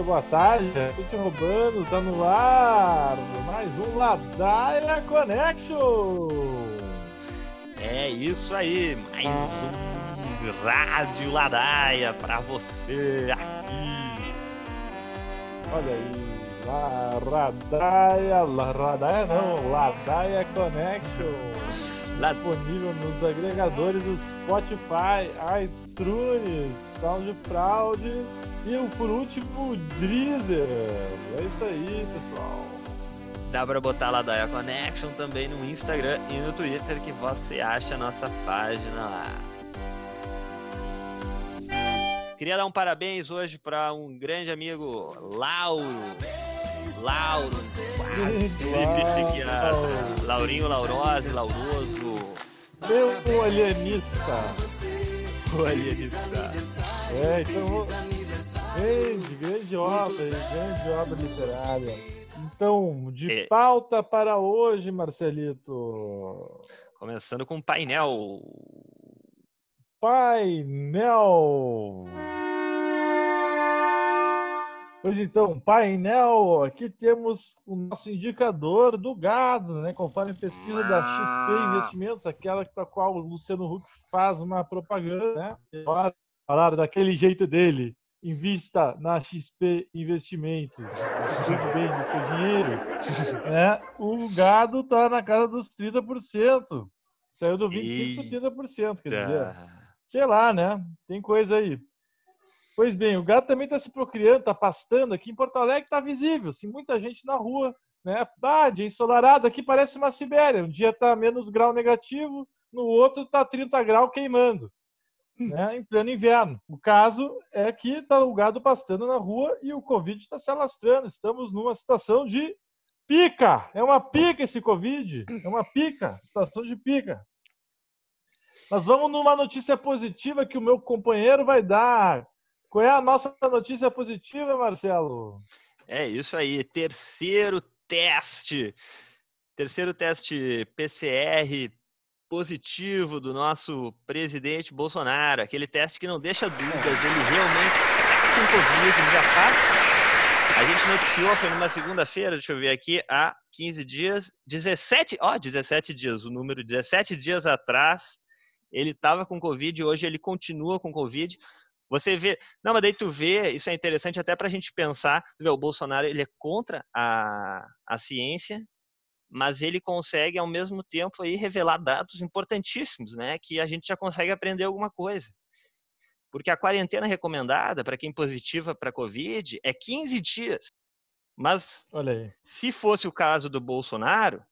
dia, boa tarde. Te roubando, tá no ar. Mais um Ladaia Connection. É isso aí, mais um Rádio Ladaia pra você aqui. Olha aí, La Radaia, La Radaia não, Ladaia Connection. Lá- Disponível nos agregadores do Spotify, iTunes, SoundCloud e o por último Deezer. É isso aí, pessoal. Dá pra botar Ladaia Connection também no Instagram e no Twitter que você acha a nossa página lá. Queria dar um parabéns hoje para um grande amigo, Lauro. Lauro. Laurinho Laurose, Lauroso. Meu alienista. O alienista. É, então, grande, grande obra, grande obra literária. Então, de É. pauta para hoje, Marcelito. Começando com o painel. Painel. Pois então, painel, aqui temos o nosso indicador do gado, né? Conforme pesquisa da XP Investimentos, aquela para a qual o Luciano Huck faz uma propaganda, né? Falaram daquele jeito dele, invista na XP Investimentos, cuide bem do seu dinheiro, né? O gado está na casa dos 30%, saiu do 25% para 30%, quer dizer, sei lá, né? Tem coisa aí. Pois bem, o gato também está se procriando, está pastando aqui em Porto Alegre, está visível, assim, muita gente na rua, né? Ah, dia ensolarado aqui parece uma Sibéria, um dia está menos grau negativo, no outro está 30 graus queimando, né? Em pleno inverno. O caso é que está o gado pastando na rua e o Covid está se alastrando. Estamos numa situação de pica, é uma pica esse Covid, é uma pica, situação de pica. Nós vamos numa notícia positiva que o meu companheiro vai dar. Qual é a nossa notícia positiva, Marcelo? É isso aí, terceiro teste. Terceiro teste PCR positivo do nosso presidente Bolsonaro. Aquele teste que não deixa dúvidas, ele realmente está com Covid, ele já faz. A gente noticiou, foi numa segunda-feira, deixa eu ver aqui, há 15 dias, 17, ó, 17 dias, o número 17 dias atrás, ele estava com Covid, hoje ele continua com Covid. Você vê, não, mas daí tu vê, isso é interessante até para a gente pensar, vê, o Bolsonaro ele é contra a, a ciência, mas ele consegue ao mesmo tempo aí revelar dados importantíssimos, né, que a gente já consegue aprender alguma coisa. Porque a quarentena recomendada para quem positiva para Covid é 15 dias. Mas se fosse o caso do Bolsonaro,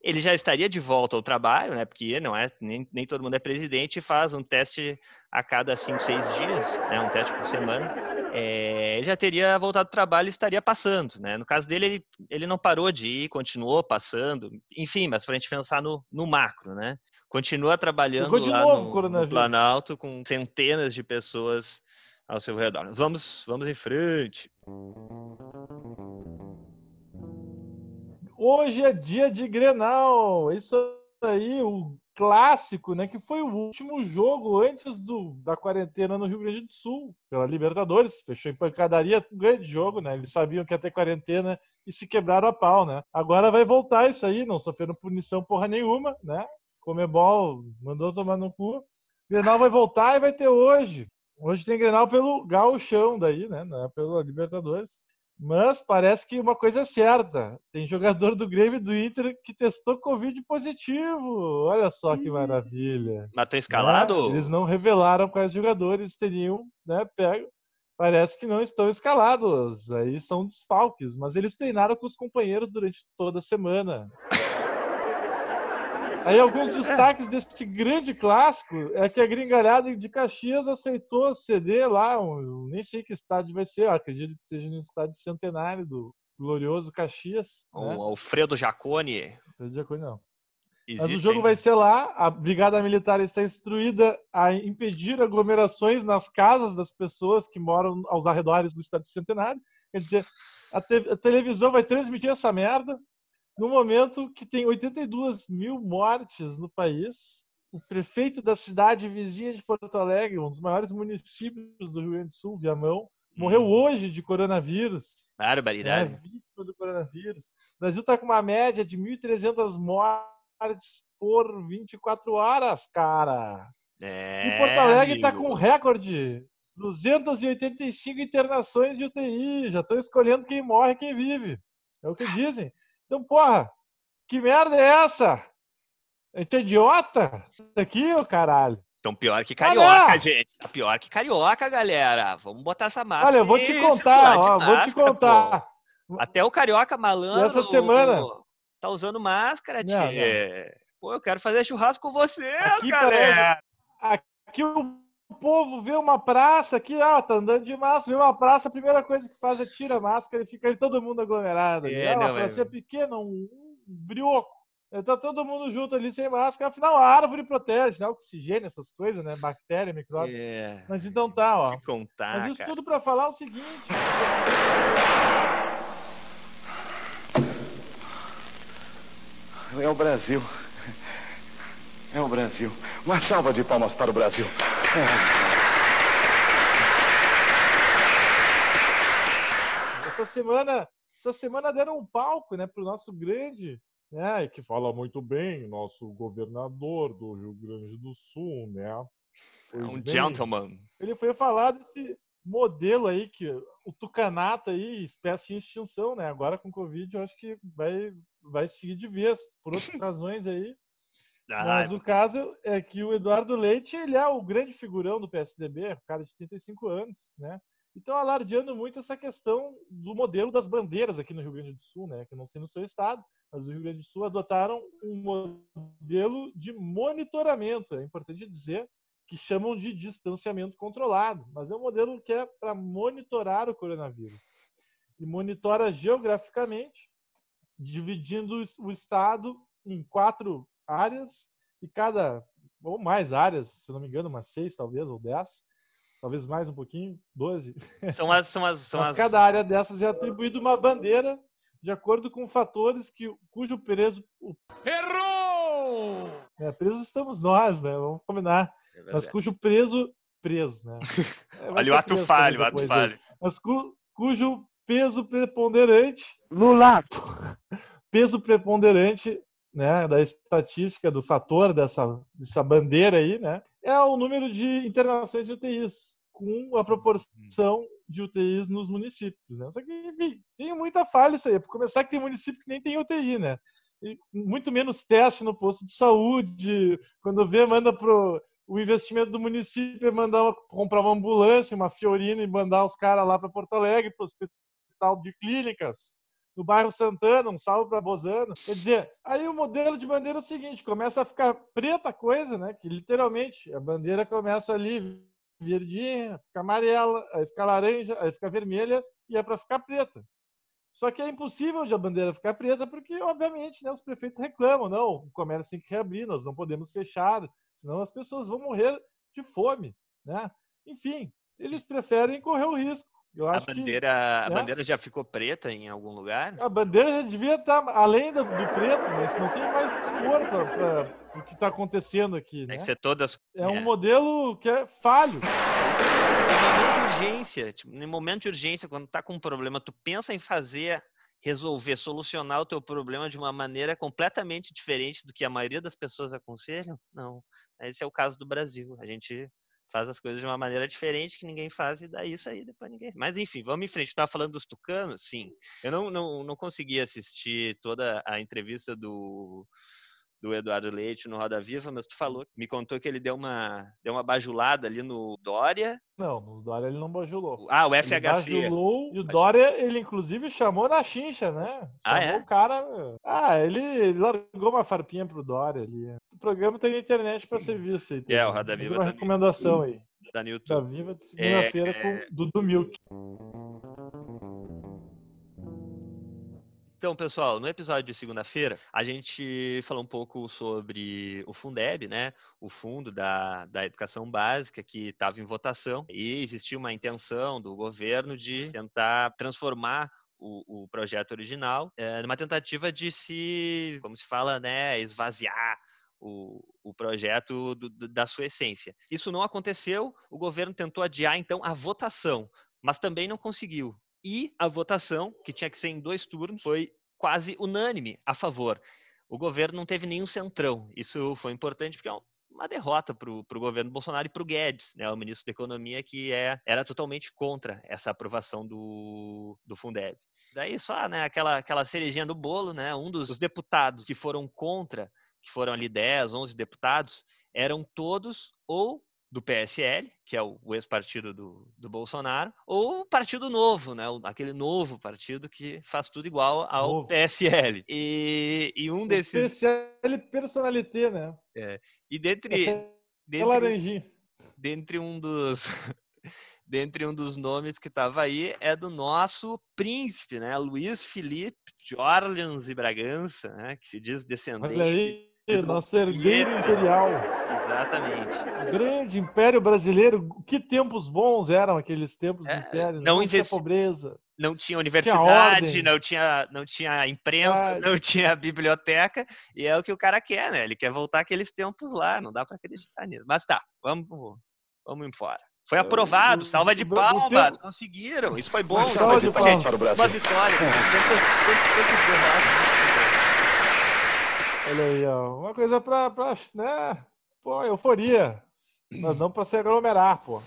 ele já estaria de volta ao trabalho, né? Porque não é nem, nem todo mundo é presidente e faz um teste a cada cinco, seis dias, né? Um teste por semana. É, ele já teria voltado ao trabalho e estaria passando, né? No caso dele, ele, ele não parou de ir, continuou passando, enfim, mas para a gente pensar no, no macro, né? Continua trabalhando lá novo no, no. Planalto com centenas de pessoas ao seu redor. Vamos, vamos em frente. Hoje é dia de Grenal. Isso aí, o clássico, né? Que foi o último jogo antes do, da quarentena no Rio Grande do Sul, pela Libertadores. Fechou em pancadaria, um grande jogo, né? Eles sabiam que ia ter quarentena e se quebraram a pau, né? Agora vai voltar isso aí, não sofreram punição porra nenhuma, né? Comebol mandou tomar no cu. Grenal vai voltar e vai ter hoje. Hoje tem Grenal pelo Gauchão daí, né? É pela Libertadores. Mas parece que uma coisa é certa. Tem jogador do Grêmio e do Inter que testou Covid positivo. Olha só que maravilha. Mas tá escalado? Né? Eles não revelaram quais jogadores teriam, né? Pego. Parece que não estão escalados. Aí são desfalques, mas eles treinaram com os companheiros durante toda a semana. Aí alguns destaques desse grande clássico é que a gringalhada de Caxias aceitou ceder lá, um, nem sei que estádio vai ser, acredito que seja no estádio centenário do glorioso Caxias. O né? Alfredo Jacone. Não. Mas Existe o jogo ainda. vai ser lá, a Brigada Militar está instruída a impedir aglomerações nas casas das pessoas que moram aos arredores do estádio centenário. Quer dizer, a, te- a televisão vai transmitir essa merda no momento que tem 82 mil mortes no país. O prefeito da cidade vizinha de Porto Alegre, um dos maiores municípios do Rio Grande do Sul, Viamão, morreu hoje de coronavírus. Barbaridade. É, vítima do coronavírus. O Brasil está com uma média de 1.300 mortes por 24 horas, cara. É, e Porto Alegre está com um recorde. 285 internações de UTI. Já estão escolhendo quem morre e quem vive. É o que dizem. Então, porra, que merda é essa? A gente é idiota? Isso aqui, ô caralho. Então, pior que Ah, carioca, não! gente. Pior que carioca, galera. Vamos botar essa máscara. Olha, eu vou te e contar, ó, vou te máscara, contar. pô. Até o carioca malandro. Essa semana- Tá usando máscara, Não, tchê. Pô, eu quero fazer churrasco com você, Aqui galera. Aqui o povo vê uma praça aqui, ah, tá andando de máscara, vê uma praça, a primeira coisa que faz é tira a máscara e fica ali todo mundo aglomerado. ali. É, ah, uma não, é- praça pequena, um, um brioco. Tá todo mundo junto ali sem máscara, afinal a árvore protege, né? Oxigênio, essas coisas, né? Bactéria, micróbio. É. Mas então tá, ó. Contar, Mas isso cara. tudo pra falar o seguinte. É o Brasil. É o Brasil. Uma salva de palmas para o Brasil. Essa semana, essa semana deram um palco, né, pro nosso grande, né, que fala muito bem, nosso governador do Rio Grande do Sul, né? É Pois um bem, gentleman. Ele foi falar desse modelo aí que o tucanato aí, espécie em extinção, né? Agora com Covid, eu acho que vai vai extinguir de vez por outras razões aí. Ah, Mas o caso é que o Eduardo Leite, ele é o grande figurão do PSDB, um cara de 35 anos, né? Então alardeando muito essa questão do modelo das bandeiras aqui no Rio Grande do Sul, né? Que eu não sei no seu estado, mas o Rio Grande do Sul adotaram um modelo de monitoramento. É importante dizer que chamam de distanciamento controlado, mas é um modelo que é para monitorar o coronavírus. E monitora geograficamente, dividindo o estado em quatro áreas e cada ou mais áreas, se não me engano, umas seis talvez ou dez, talvez mais um pouquinho, doze. São as. São as, são Mas as... cada área dessas é atribuída uma bandeira de acordo com fatores que cujo preso o Errou! é, presos estamos nós, né? Vamos combinar. É Mas cujo preso preso, né? É, Olha ser o ato falho, o ato falho. Mas cu- cujo peso preponderante Lula. peso preponderante né, da estatística, do fator dessa, dessa bandeira aí, né, é o número de internações de UTIs, com a proporção de UTIs nos municípios. Né? Só que, enfim, tem muita falha isso aí. Por começar, que tem município que nem tem UTI, né? E muito menos teste no posto de saúde. Quando vê, manda pro. O investimento do município é mandar comprar uma ambulância, uma Fiorina e mandar os caras lá para Porto Alegre, para o hospital de clínicas no bairro Santana, um salve para Bozano. Quer dizer, aí o modelo de bandeira é o seguinte, começa a ficar preta a coisa, né? Que literalmente a bandeira começa ali verdinha, fica amarela, aí fica laranja, aí fica vermelha e é para ficar preta. Só que é impossível de a bandeira ficar preta porque, obviamente, né, os prefeitos reclamam, não, o comércio tem que reabrir, nós não podemos fechar, senão as pessoas vão morrer de fome, né? Enfim, eles preferem correr o risco. A acho que bandeira, a né? bandeira já ficou preta em algum lugar? a bandeira já devia estar além do, do preto, mas não tem mais cor para o que está acontecendo aqui. Né? Tem que ser todas. É um é. modelo que é falho. Em momento de urgência, tipo, em momento de urgência, quando tá com um problema, tu pensa em fazer, resolver, solucionar o teu problema de uma maneira completamente diferente do que a maioria das pessoas aconselham? Não. Esse é o caso do Brasil. A gente faz as coisas de uma maneira diferente que ninguém faz e dá isso aí depois ninguém. Mas enfim, vamos em frente. Tu tava falando dos tucanos? Sim. Eu não, não, não consegui assistir toda a entrevista do do Eduardo Leite no Roda Viva, mas tu falou, me contou que ele deu uma, deu uma bajulada ali no Dória. Não, o Dória ele não bajulou. Ah, o Ele FHC. bajulou, e o Dória, ele inclusive chamou na chincha, né? Ah, Chamou é? o cara. Ah, ele, ele largou uma farpinha pro Dória ali. O programa tem na internet para ser visto aí. É, o. Roda Viva uma também. recomendação aí. Da Da Newton. Viva de segunda-feira É, com Dudu Milk. Então, pessoal, no episódio de segunda-feira, a gente falou um pouco sobre o Fundeb, né? O fundo da, da educação básica que estava em votação e existia uma intenção do governo de tentar transformar o, o projeto original eh, numa tentativa de se, como se fala, né, esvaziar o, o projeto do- do- da sua essência. Isso não aconteceu, o governo tentou adiar, então, a votação mas também não conseguiu. E a votação, que tinha que ser em dois turnos, foi quase unânime a favor. O governo não teve nenhum centrão. Isso foi importante porque é uma derrota para o governo Bolsonaro e para o Guedes, né, o ministro da Economia, que é, era totalmente contra essa aprovação do, do Fundeb. Daí só né, aquela, aquela cerejinha do bolo, né, um dos deputados que foram contra, que foram ali 10, 11 deputados, eram todos ou do PSL, que é o, o ex-partido do, do Bolsonaro, ou o Partido Novo, né? O, aquele novo partido que faz tudo igual ao novo. PSL. E, e um o desses. PSL personalité, né? É. E dentre. É dentre, laranjinha. dentre um dos. dentre um dos nomes que estava aí é do nosso príncipe, né? Luiz Felipe de Orleans e Bragança, né? Que se diz descendente. Nosso herdeiro imperial. Exatamente. grande império brasileiro. Que tempos bons eram aqueles tempos é, do império. Não, não investi... tinha pobreza. Não tinha universidade, tinha não, tinha, não tinha imprensa, não tinha biblioteca. E é o que o cara quer, né? Ele quer voltar aqueles tempos lá. Não dá para acreditar nisso. Mas tá, vamos, vamos embora. Foi aprovado, salva de palmas, conseguiram. Isso foi bom. Salva de palmas Brasil. Uma vitória. Tantas, tantas derrotas. Olha aí, ó. Uma coisa pra, pra né? Pô, euforia. Mas não pra se aglomerar, pô.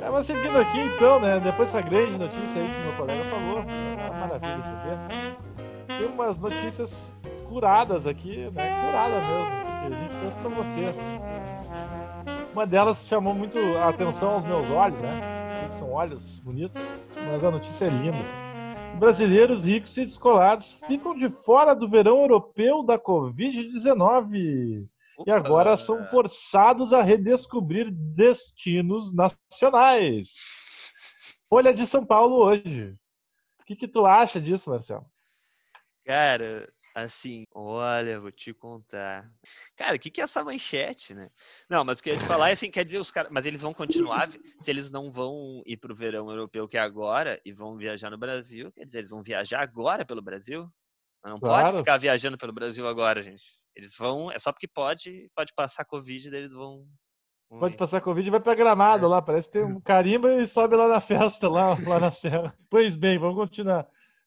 É, mas seguindo aqui então, né? Depois dessa grande notícia aí que meu colega falou, é uma maravilha saber. Tem umas notícias curadas aqui, né? Curadas mesmo, que a gente trouxe pra vocês. Uma delas chamou muito a atenção aos meus olhos, né? Que são olhos bonitos, mas a notícia é linda brasileiros ricos e descolados ficam de fora do verão europeu da Covid-19 e agora são forçados a redescobrir destinos nacionais. Folha de São Paulo hoje. O que, que tu acha disso, Marcelo? Cara, Assim, olha, vou te contar. Cara, o que, que é essa manchete, né? Não, mas o que eu ia te falar é assim, quer dizer, os caras. Mas eles vão continuar, se eles não vão ir para o verão europeu que é agora e vão viajar no Brasil, quer dizer, eles vão viajar agora pelo Brasil? Não claro. pode ficar viajando pelo Brasil agora, gente. Eles vão, é só porque pode, pode passar Covid, daí eles vão. pode passar Covid e vai para Gramado é. lá, parece que tem um carimba e sobe lá na festa, lá, lá na serra. Pois bem, vamos continuar.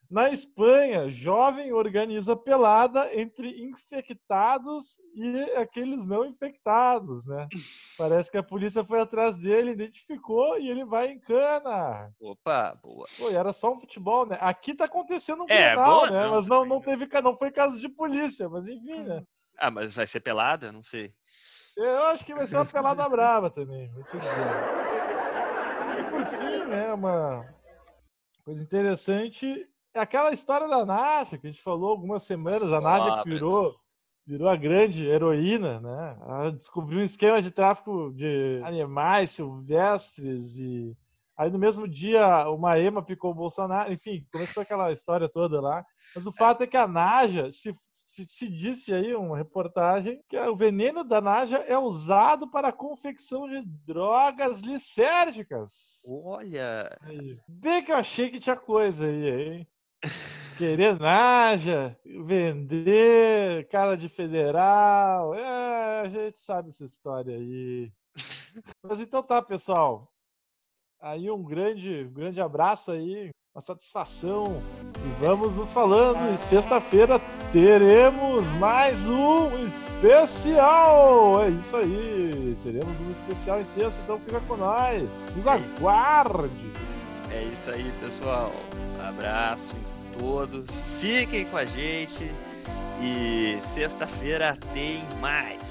Na Espanha, jovem organiza pelada entre infectados e aqueles não infectados, né? Parece que a polícia foi atrás dele, identificou e ele vai em cana. Opa, boa. Pô, era só um futebol, né? Aqui tá acontecendo um é, boa, né? Não, mas não, não teve, não foi caso de polícia, mas enfim, né? Ah, mas vai ser pelada? Não sei. Eu acho que vai ser uma pelada brava também, vou te dizer. E por fim, né, uma coisa interessante aquela história da Nasha que a gente falou algumas semanas, a Nasha que virou, virou a grande heroína, né? Ela descobriu um esquema de tráfico de animais silvestres e aí no mesmo dia uma ema picou o Bolsonaro, enfim, começou aquela história toda lá. Mas o fato é que a Naja se se, se, disse aí uma reportagem que o veneno da Naja é usado para a confecção de drogas lisérgicas. Olha! Bem que eu achei que tinha coisa aí, hein? Querer Naja, vender, cara de federal. É, a gente sabe essa história aí. Mas então tá, pessoal. Aí um grande, um grande abraço aí, uma satisfação. E vamos nos falando. E sexta-feira teremos mais um especial. É isso aí. Teremos um especial em sexta, então fica com nós. Nos aguarde. É isso aí, pessoal. Um abraço todos. Fiquem com a gente. E sexta-feira tem mais.